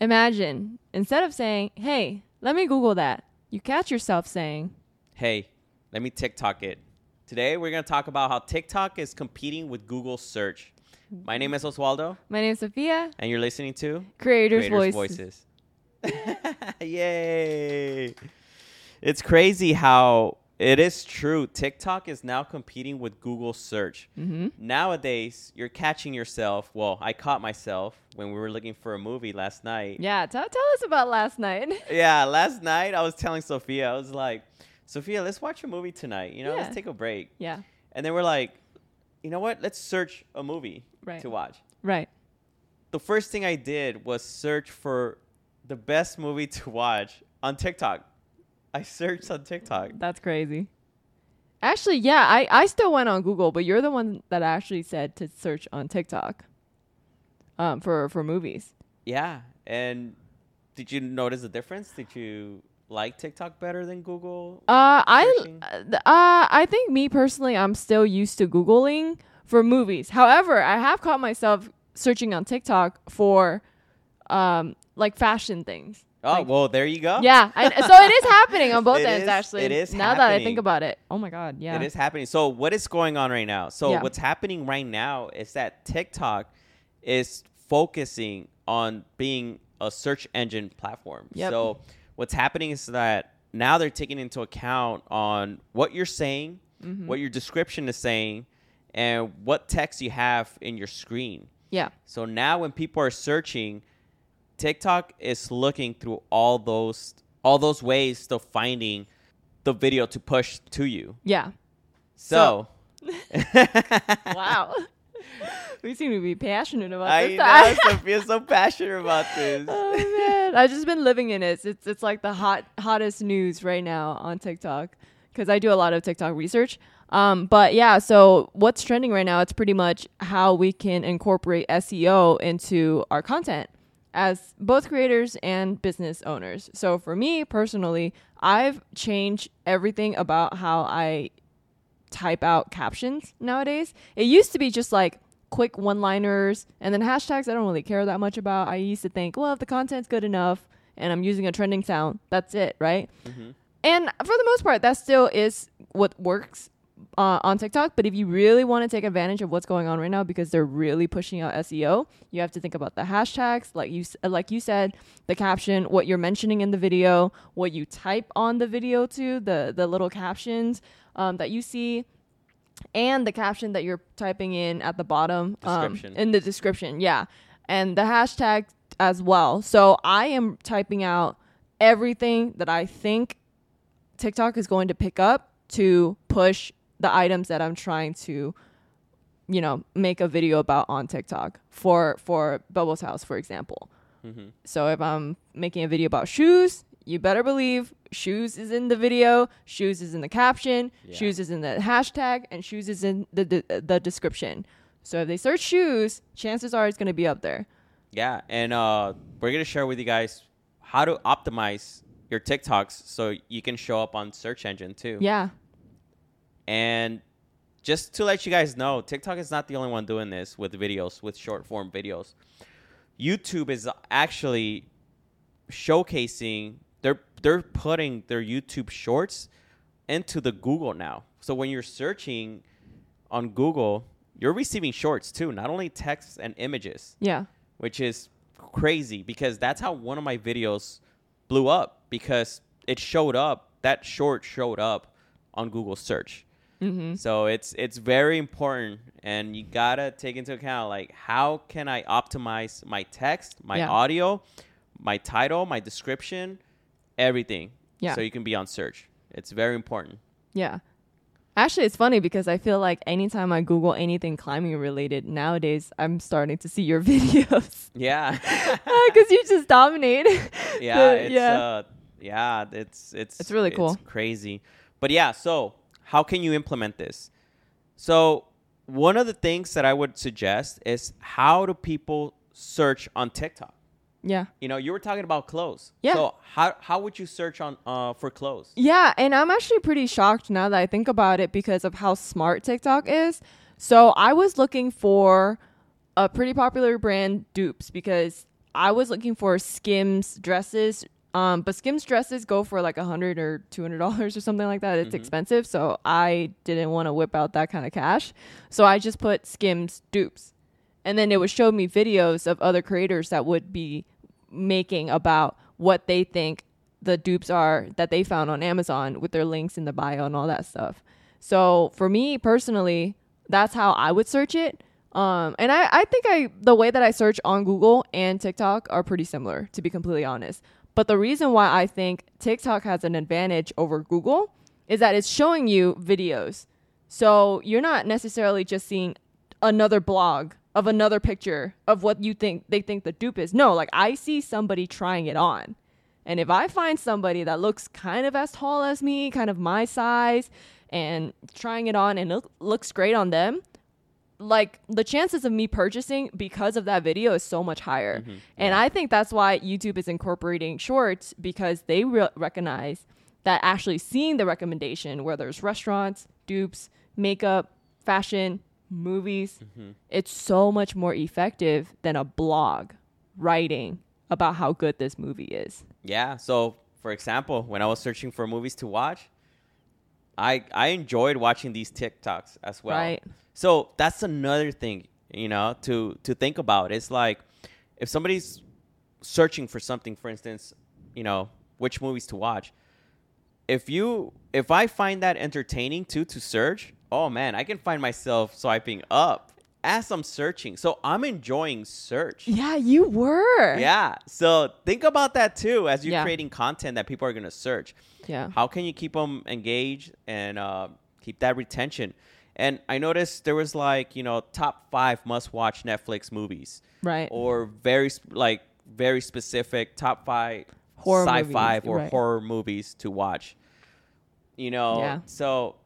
Imagine instead of saying, "Hey, let me Google that," you catch yourself saying, Hey, let me TikTok it. Today we're gonna talk about how TikTok is competing with Google search. My name is Oswaldo, "My name is Sophia, and you're listening to Creators, Creators Voices." Yay! It's crazy how it is true. TikTok is now competing with Google search. Mm-hmm. Nowadays, you're catching yourself. Well, I caught myself when we were looking for a movie last night. Yeah, tell tell us about last night. Yeah, last night I was telling Sophia, I was like, Sophia, let's watch a movie tonight. You know, Yeah. let's take a break. yeah, And then we're like, you know what? Let's search a movie Right. to watch. right. The first thing I did was search for the best movie to watch on TikTok. I searched on TikTok. That's crazy. Actually, yeah, I, I still went on Google, but you're the one that actually said to search on TikTok um, for, for movies. Yeah. And did you notice the difference? Did you like TikTok better than Google? Uh, I Searching? uh, uh, I think me personally, I'm still used to googling for movies. However, I have caught myself searching on TikTok for um like fashion things. Oh, like- well, there you go. Yeah, I, so it is happening on both It ends. is- actually, it is now that I think about it. Oh my god, yeah, It is happening. So what is going on right now? So Yeah. what's happening right now is that TikTok is focusing on being a search engine platform. Yep. So what's happening is that now they're taking into account on what you're saying, Mm-hmm. what your description is saying, and what text you have in your screen. yeah, So now when people are searching, TikTok is looking through all those all those ways to finding the video to push to you. yeah. So, Wow, we seem to be passionate about I this. know Sophia's so passionate about this. oh man, I've just been living in it. It's it's like the hot hottest news right now on TikTok because I do a lot of TikTok research. Um, but yeah, so what's trending right now? It's pretty much how we can incorporate SEO into our content as both creators and business owners. So for me personally, I've changed everything about how I type out captions nowadays. It used to be just like quick one liners and then hashtags I don't really care that much about. I used to think, well, if the content's good enough and I'm using a trending sound, that's it, right? Mhm. And for the most part, that still is what works uh, on TikTok. But if you really want to take advantage of what's going on right now, because they're really pushing out SEO, you have to think about the hashtags, like you like you said, the caption, what you're mentioning in the video, what you type on the video to, the the little captions um, that you see, and the caption that you're typing in at the bottom um, in the description. Yeah, and the hashtag as well. So I am typing out everything that I think TikTok is going to pick up to push the items that I'm trying to, you know, make a video about on TikTok for for Bubbles House, for example. Mhm. So if I'm making a video about shoes, you better believe shoes is in the video, shoes is in the caption, Yeah. shoes is in the hashtag, and shoes is in the the, the description. So if they search shoes, chances are it's going to be up there. Yeah, and uh, we're gonna share with you guys how to optimize your TikToks so you can show up on search engine too. Yeah. And just to let you guys know, TikTok is not the only one doing this with videos, with short form videos. YouTube is actually showcasing they're they're putting their YouTube shorts into the Google now. So when you're searching on Google, you're receiving shorts too, not only text and images, Yeah. which is crazy because that's how one of my videos blew up because it showed up that short showed up on Google search. Mm-hmm. So it's it's very important, and you gotta take into account like how can I optimize my text, my Yeah. audio, my title, my description, everything. Yeah. So you can be on search. It's very important. Yeah. Actually, it's funny because I feel like anytime I Google anything climbing related nowadays, I'm starting to see your videos Yeah. because you just dominate. yeah. The- It's yeah. uh yeah. It's it's It's really cool. crazy. But yeah. So how can you implement this? So one of the things that I would suggest is how do people search on TikTok? yeah. You know, you were talking about clothes. Yeah. So how how would you search on uh for clothes? Yeah, and I'm actually pretty shocked now that I think about it because of how smart TikTok is. So I was looking for a pretty popular brand dupes because I was looking for Skims dresses. Um, but Skims dresses go for like a hundred or two hundred dollars or something like that. It's Mhm. expensive, so I didn't want to whip out that kind of cash. So I just put Skims dupes, and then it would show me videos of other creators that would be making about what they think the dupes are that they found on Amazon with their links in the bio and all that stuff. So for me personally, that's how I would search it. Um, and I, I think I the way that I search on Google and TikTok are pretty similar, to be completely honest. But the reason why I think TikTok has an advantage over Google is that it's showing you videos. So you're not necessarily just seeing another blog of another picture of what you think they think the dupe is. No, like I see somebody trying it on. And if I find somebody that looks kind of as tall as me, kind of my size, and trying it on and it looks great on them, like the chances of me purchasing because of that video is so much higher. Mhm. And Yeah. I think that's why YouTube is incorporating shorts because they re- recognize that actually seeing the recommendation where there's restaurants, dupes, makeup, fashion, movies, Mhm. it's so much more effective than a blog writing about how good this movie is. Yeah. So, for example, when I was searching for movies to watch, I I enjoyed watching these TikToks as well. Right. So that's another thing, you know, to to think about. It's like if somebody's searching for something, for instance, you know, which movies to watch. If you if I find that entertaining too to search, oh man, I can find myself swiping up as I'm searching. So I'm enjoying search. Yeah, you were. Yeah. So think about that too as you're Yeah. creating content that people are going to search. Yeah. How can you keep them engaged and uh, keep that retention? And I noticed there was like, you know, top five must watch Netflix movies Right. or very, like, very specific top five Horror sci fi movies, or right. horror movies to watch. You know, Yeah. so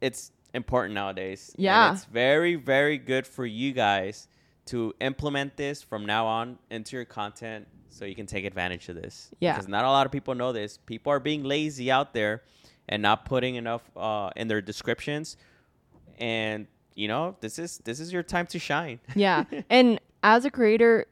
it's important nowadays. And Yeah. it's very, very good for you guys to implement this from now on into your content so you can take advantage of this. Yeah. Because not a lot of people know this. People are being lazy out there and not putting enough uh, in their descriptions. And you know, this is this is your time to shine. yeah. And as a creator,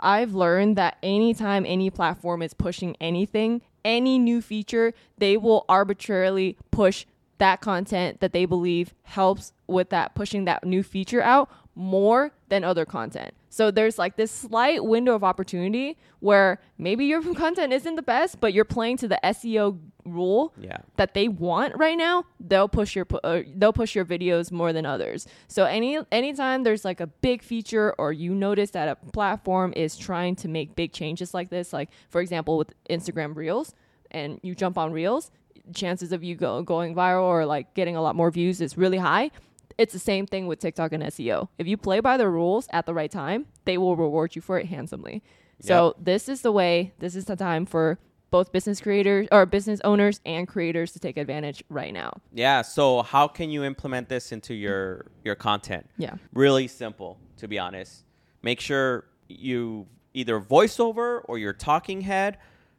I've learned that anytime any platform is pushing anything, any new feature, they will arbitrarily push that content that they believe helps with that pushing that new feature out more than other content. So there's like this slight window of opportunity where maybe your content isn't the best, but you're playing to the SEO rule yeah. that they want right now, they'll push your uh, they'll push your videos more than others. So any anytime there's like a big feature or you notice that a platform is trying to make big changes like this, like for example with Instagram Reels, and you jump on Reels, chances of you go, going viral or like getting a lot more views is really high. It's the same thing with TikTok and SEO. If you play by the rules at the right time, they will reward you for it handsomely. So this is the way, this is the time for both business creators or business owners and creators to take advantage right now. Yeah. So how can you implement this into your your content? Yeah. Really simple, to be honest. Make sure you either voiceover or your talking head,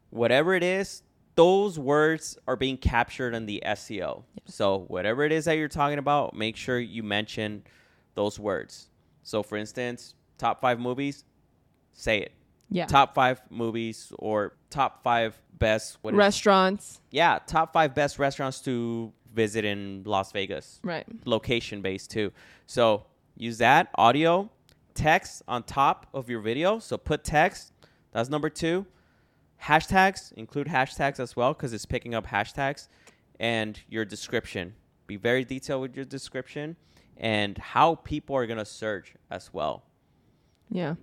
whatever it is, those words are being captured in the SEO. So whatever it is that you're talking about, make sure you mention those words. So for instance, top five movies, say it. Yeah. Top five movies or top five best what is- Restaurants. yeah, top five best restaurants to visit in Las Vegas. Right. Location based too. So use that audio, text on top of your video. So put text. That's number two. Hashtags include hashtags as well because it's picking up hashtags and your description. Be very detailed with your description and how people are gonna search as well. Yeah.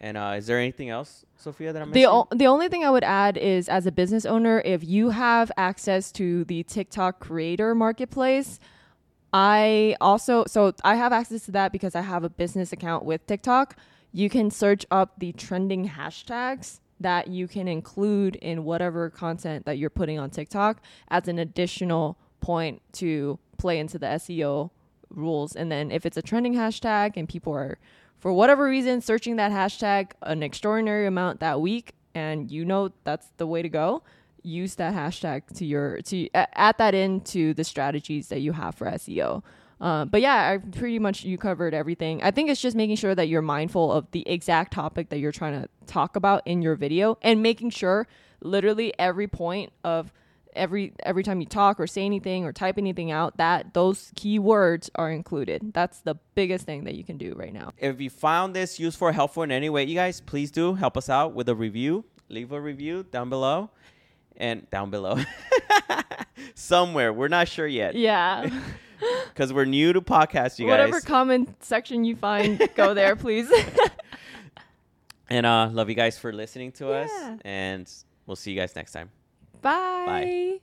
And uh, is there anything else, Sophia, that I'm The o- the only thing I would add is as a business owner, if you have access to the TikTok creator marketplace, I also so I have access to that because I have a business account with TikTok. You can search up the trending hashtags that you can include in whatever content that you're putting on TikTok as an additional point to play into the SEO rules. And then if it's a trending hashtag and people are for whatever reason searching that hashtag an extraordinary amount that week and you know that's the way to go use that hashtag to your to add that into the strategies that you have for SEO Uh, but yeah, I pretty much you covered everything. I think it's just making sure that you're mindful of the exact topic that you're trying to talk about in your video and making sure literally every point of every every time you talk or say anything or type anything out that those keywords are included. That's the biggest thing that you can do right now. If you found this useful or helpful in any way, you guys please do help us out with a review. Leave a review down below and down below somewhere. We're not sure yet Yeah. because we're new to podcast, you Whatever guys. Whatever comment section you find, go there, please. and uh, love you guys for listening to us, and we'll see you guys next time. Bye.